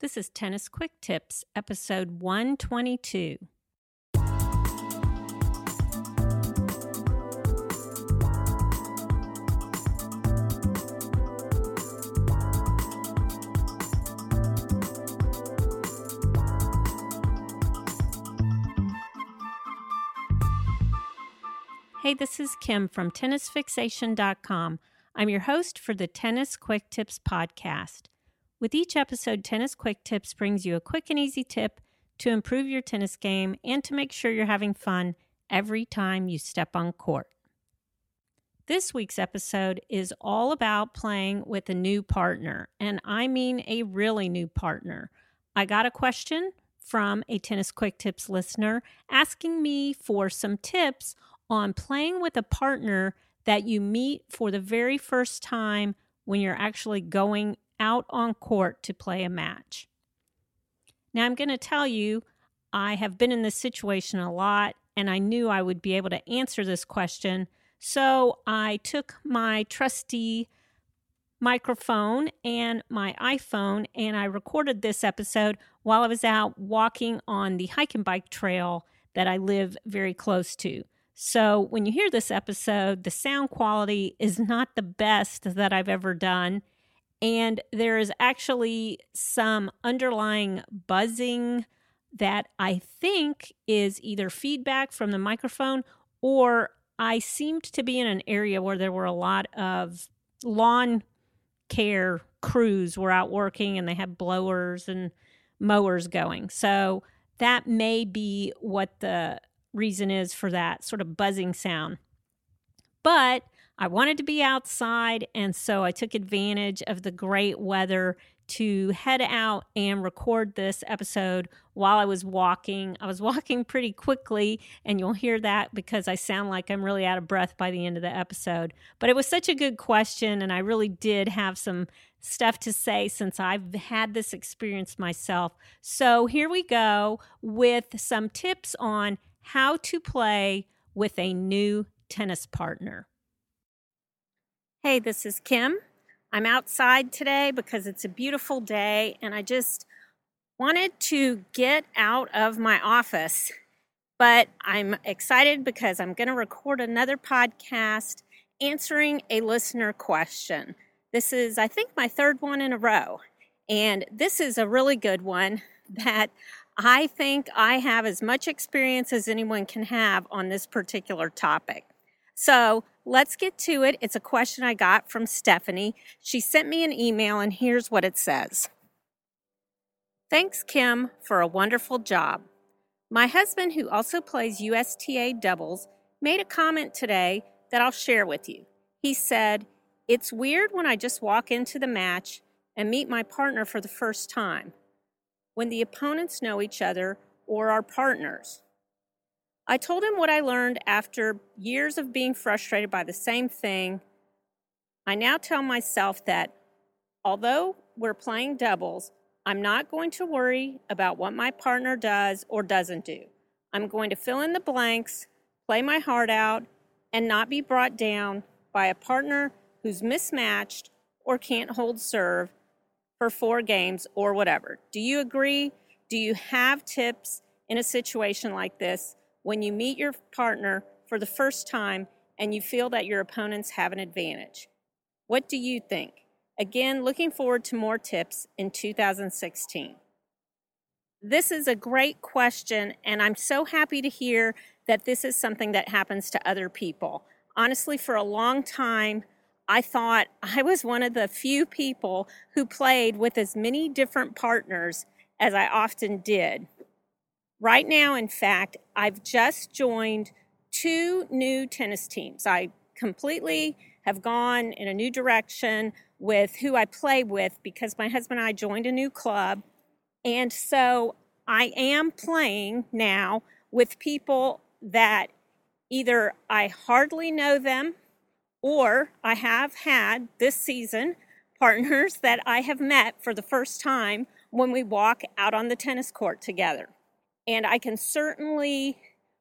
This is Tennis Quick Tips, episode 122. Hey, this is Kim from TennisFixation.com. I'm your host for the Tennis Quick Tips podcast. With each episode, Tennis Quick Tips brings you a quick and easy tip to improve your tennis game and to make sure you're having fun every time you step on court. This week's episode is all about playing with a new partner, and I mean a really new partner. I got a question from a Tennis Quick Tips listener asking me for some tips on playing with a partner that you meet for the very first time when you're actually going out on court to play a match. Now, I'm going to tell you, I have been in this situation a lot, and I knew I would be able to answer this question. So I took my trusty microphone and my iPhone and I recorded this episode while I was out walking on the hike and bike trail that I live very close to. So when you hear this episode, the sound quality is not the best that I've ever done. And there is actually some underlying buzzing that I think is either feedback from the microphone or I seemed to be in an area where there were a lot of lawn care crews were out working and they had blowers and mowers going. So that may be what the reason is for that sort of buzzing sound. But I wanted to be outside, and so I took advantage of the great weather to head out and record this episode while I was walking. I was walking pretty quickly, and you'll hear that because I sound like I'm really out of breath by the end of the episode. But it was such a good question, and I really did have some stuff to say since I've had this experience myself. So here we go with some tips on how to play with a new tennis partner. Hey, this is Kim. I'm outside today because it's a beautiful day and I just wanted to get out of my office. But I'm excited because I'm going to record another podcast answering a listener question. This is, I think, my third one in a row. And this is a really good one that I think I have as much experience as anyone can have on this particular topic. So let's get to it. It's a question I got from Stephanie. She sent me an email, and here's what it says Thanks, Kim, for a wonderful job. My husband, who also plays USTA doubles, made a comment today that I'll share with you. He said, It's weird when I just walk into the match and meet my partner for the first time when the opponents know each other or are partners. I told him what I learned after years of being frustrated by the same thing. I now tell myself that although we're playing doubles, I'm not going to worry about what my partner does or doesn't do. I'm going to fill in the blanks, play my heart out, and not be brought down by a partner who's mismatched or can't hold serve for four games or whatever. Do you agree? Do you have tips in a situation like this when you meet your partner for the first time and you feel that your opponents have an advantage? What do you think? Again, looking forward to more tips in 2016. This is a great question, and I'm so happy to hear that this is something that happens to other people. Honestly, for a long time, I thought I was one of the few people who played with as many different partners as I often did. Right now, in fact, I've just joined two new tennis teams. I completely have gone in a new direction with who I play with because my husband and I joined a new club. And so I am playing now with people that either I hardly know them or I have had this season partners that I have met for the first time when we walk out on the tennis court together. And I can certainly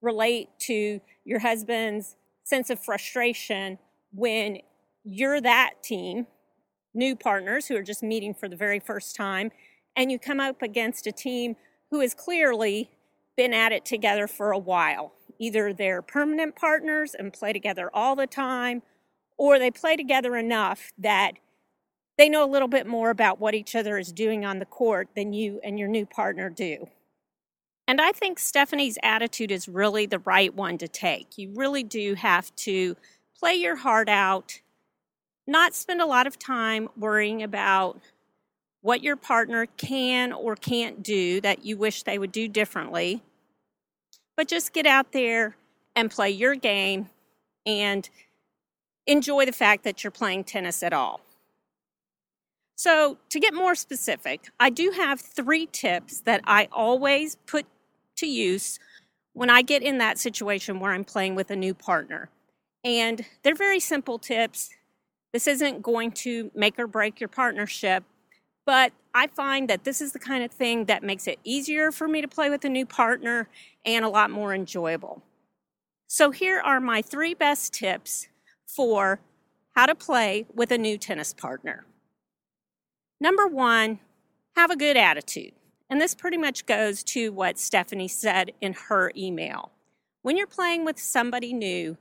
relate to your husband's sense of frustration when you're that team, new partners who are just meeting for the very first time, and you come up against a team who has clearly been at it together for a while. Either they're permanent partners and play together all the time, or they play together enough that they know a little bit more about what each other is doing on the court than you and your new partner do. And I think Stephanie's attitude is really the right one to take. You really do have to play your heart out, not spend a lot of time worrying about what your partner can or can't do that you wish they would do differently, but just get out there and play your game and enjoy the fact that you're playing tennis at all. So, to get more specific, I do have three tips that I always put to use when I get in that situation where I'm playing with a new partner. And they're very simple tips. This isn't going to make or break your partnership, but I find that this is the kind of thing that makes it easier for me to play with a new partner and a lot more enjoyable. So, here are my three best tips for how to play with a new tennis partner. Number one, have a good attitude. And this pretty much goes to what Stephanie said in her email. When you're playing with somebody new,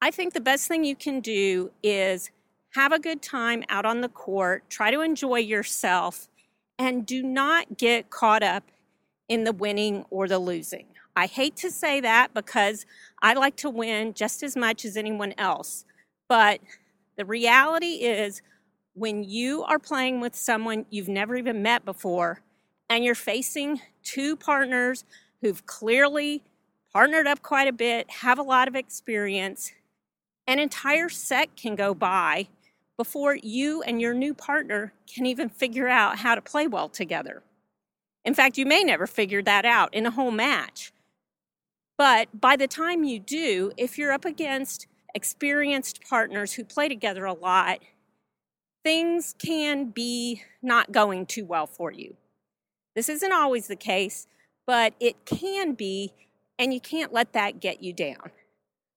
I think the best thing you can do is have a good time out on the court, try to enjoy yourself, and do not get caught up in the winning or the losing. I hate to say that because I like to win just as much as anyone else. But the reality is, when you are playing with someone you've never even met before and you're facing two partners who've clearly partnered up quite a bit, have a lot of experience, an entire set can go by before you and your new partner can even figure out how to play well together. In fact, you may never figure that out in a whole match. But by the time you do, if you're up against experienced partners who play together a lot, things can be not going too well for you. This isn't always the case, but it can be, and you can't let that get you down.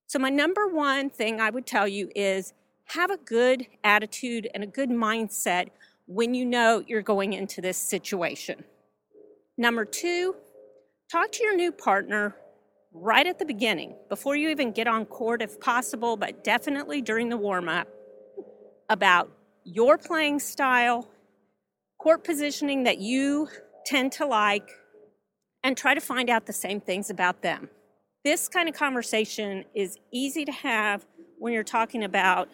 So, my number one thing I would tell you is have a good attitude and a good mindset when you know you're going into this situation. Number two, talk to your new partner right at the beginning, before you even get on court, if possible, but definitely during the warm up, about your playing style, court positioning that you tend to like, and try to find out the same things about them. This kind of conversation is easy to have when you're talking about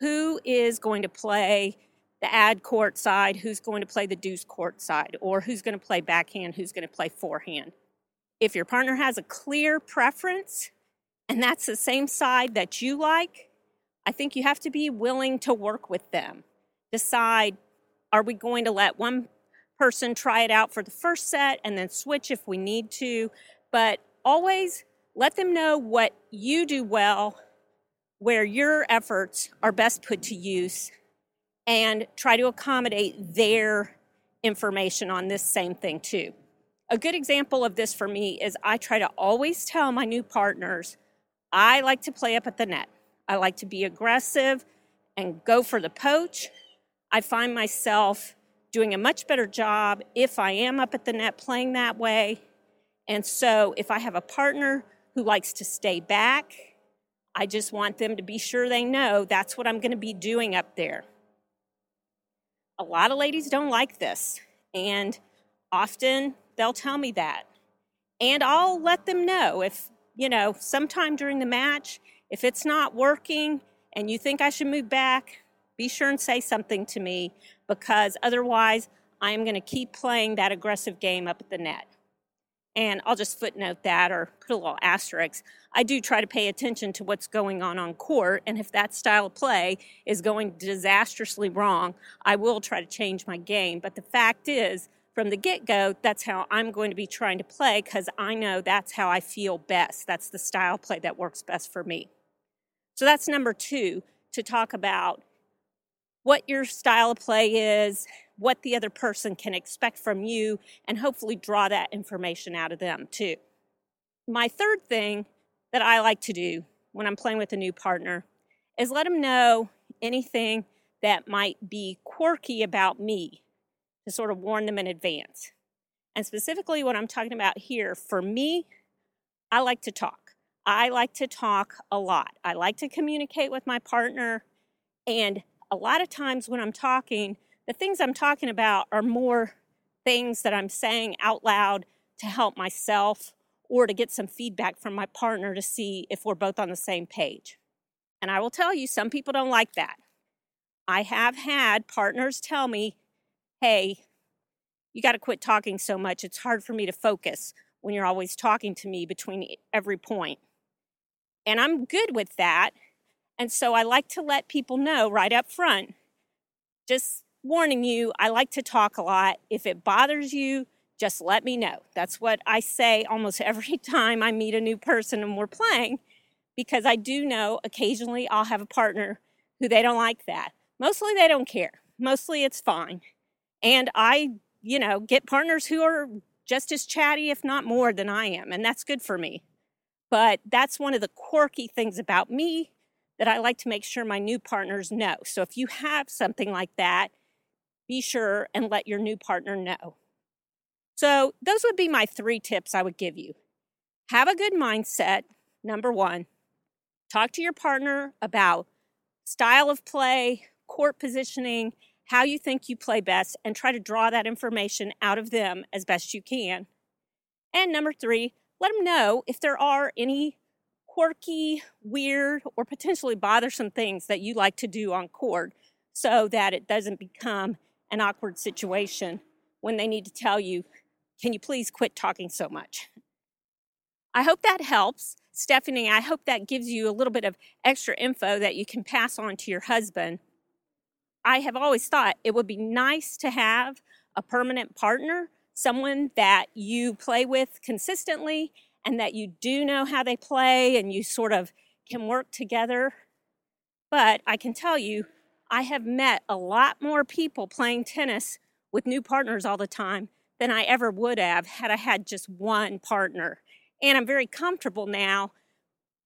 who is going to play the ad court side, who's going to play the deuce court side, or who's going to play backhand, who's going to play forehand. If your partner has a clear preference and that's the same side that you like, I think you have to be willing to work with them. Decide are we going to let one person try it out for the first set and then switch if we need to? But always let them know what you do well, where your efforts are best put to use, and try to accommodate their information on this same thing too. A good example of this for me is I try to always tell my new partners I like to play up at the net. I like to be aggressive and go for the poach. I find myself doing a much better job if I am up at the net playing that way. And so if I have a partner who likes to stay back, I just want them to be sure they know that's what I'm going to be doing up there. A lot of ladies don't like this, and often they'll tell me that. And I'll let them know if, you know, sometime during the match, if it's not working and you think I should move back, be sure and say something to me because otherwise I am going to keep playing that aggressive game up at the net. And I'll just footnote that or put a little asterisk. I do try to pay attention to what's going on on court, and if that style of play is going disastrously wrong, I will try to change my game. But the fact is, from the get go, that's how I'm going to be trying to play because I know that's how I feel best. That's the style play that works best for me. So that's number two to talk about what your style of play is, what the other person can expect from you, and hopefully draw that information out of them too. My third thing that I like to do when I'm playing with a new partner is let them know anything that might be quirky about me. to sort of warn them in advance. And specifically, what I'm talking about here, for me, I like to talk. I like to talk a lot. I like to communicate with my partner. And a lot of times when I'm talking, the things I'm talking about are more things that I'm saying out loud to help myself or to get some feedback from my partner to see if we're both on the same page. And I will tell you, some people don't like that. I have had partners tell me, hey, you got to quit talking so much. It's hard for me to focus when you're always talking to me between every point. And I'm good with that. And so I like to let people know right up front, just warning you, I like to talk a lot. If it bothers you, just let me know. That's what I say almost every time I meet a new person and we're playing, because I do know occasionally I'll have a partner who they don't like that. Mostly they don't care. Mostly it's fine. And I, you know, get partners who are just as chatty, if not more, than I am. And that's good for me. But that's one of the quirky things about me that I like to make sure my new partners know. So if you have something like that, be sure and let your new partner know. So, those would be my three tips I would give you. Have a good mindset, number one. Talk to your partner about style of play, court positioning, how you think you play best, and try to draw that information out of them as best you can. And number three, let them know if there are any quirky, weird, or potentially bothersome things that you like to do on court so that it doesn't become an awkward situation when they need to tell you, can you please quit talking so much? I hope that helps. Stephanie, I hope that gives you a little bit of extra info that you can pass on to your husband I have always thought it would be nice to have a permanent partner, someone that you play with consistently and that you do know how they play and you sort of can work together. But I can tell you, I have met a lot more people playing tennis with new partners all the time than I ever would have had I had just one partner. And I'm very comfortable now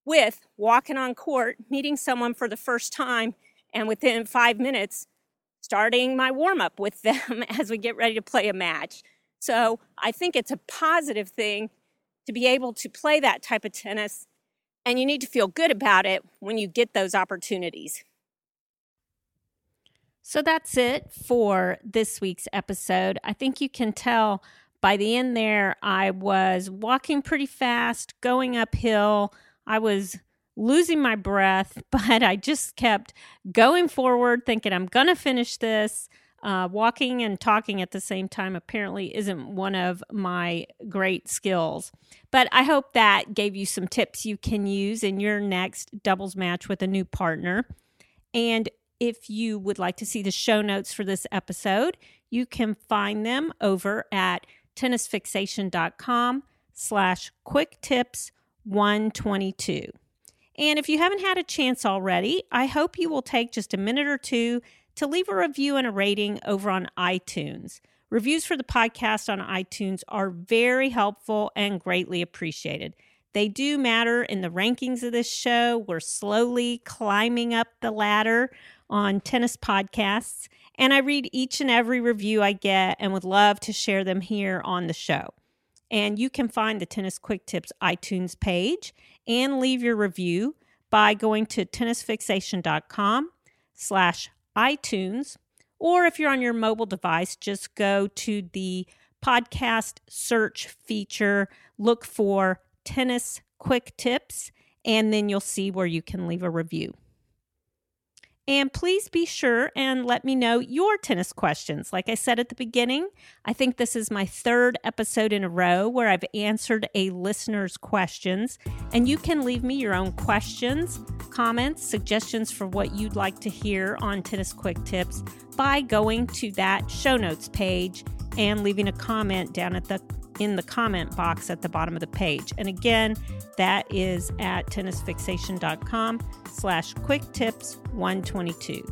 with walking on court, meeting someone for the first time, and within five minutes, starting my warm up with them as we get ready to play a match. So I think it's a positive thing to be able to play that type of tennis, and you need to feel good about it when you get those opportunities. So that's it for this week's episode. I think you can tell by the end there, I was walking pretty fast, going uphill. I was losing my breath, but I just kept going forward, thinking I'm going to finish this. Uh, walking and talking at the same time apparently isn't one of my great skills. But I hope that gave you some tips you can use in your next doubles match with a new partner. And if you would like to see the show notes for this episode, you can find them over at tennisfixation.com slash quick tips 122. And if you haven't had a chance already, I hope you will take just a minute or two to leave a review and a rating over on iTunes. Reviews for the podcast on iTunes are very helpful and greatly appreciated. They do matter in the rankings of this show. We're slowly climbing up the ladder on tennis podcasts, and I read each and every review I get and would love to share them here on the show. And you can find the Tennis Quick Tips iTunes page and leave your review by going to tennisfixation.com slash iTunes. Or if you're on your mobile device, just go to the podcast search feature, look for Tennis Quick Tips, and then you'll see where you can leave a review. And please be sure and let me know your tennis questions. Like I said at the beginning, I think this is my third episode in a row where I've answered a listener's questions. And you can leave me your own questions, comments, suggestions for what you'd like to hear on Tennis Quick Tips by going to that show notes page and leaving a comment down at the in the comment box at the bottom of the page. And again, that is at tennisfixation.com slash quick tips 122.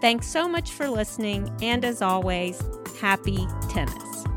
Thanks so much for listening, and as always, happy tennis.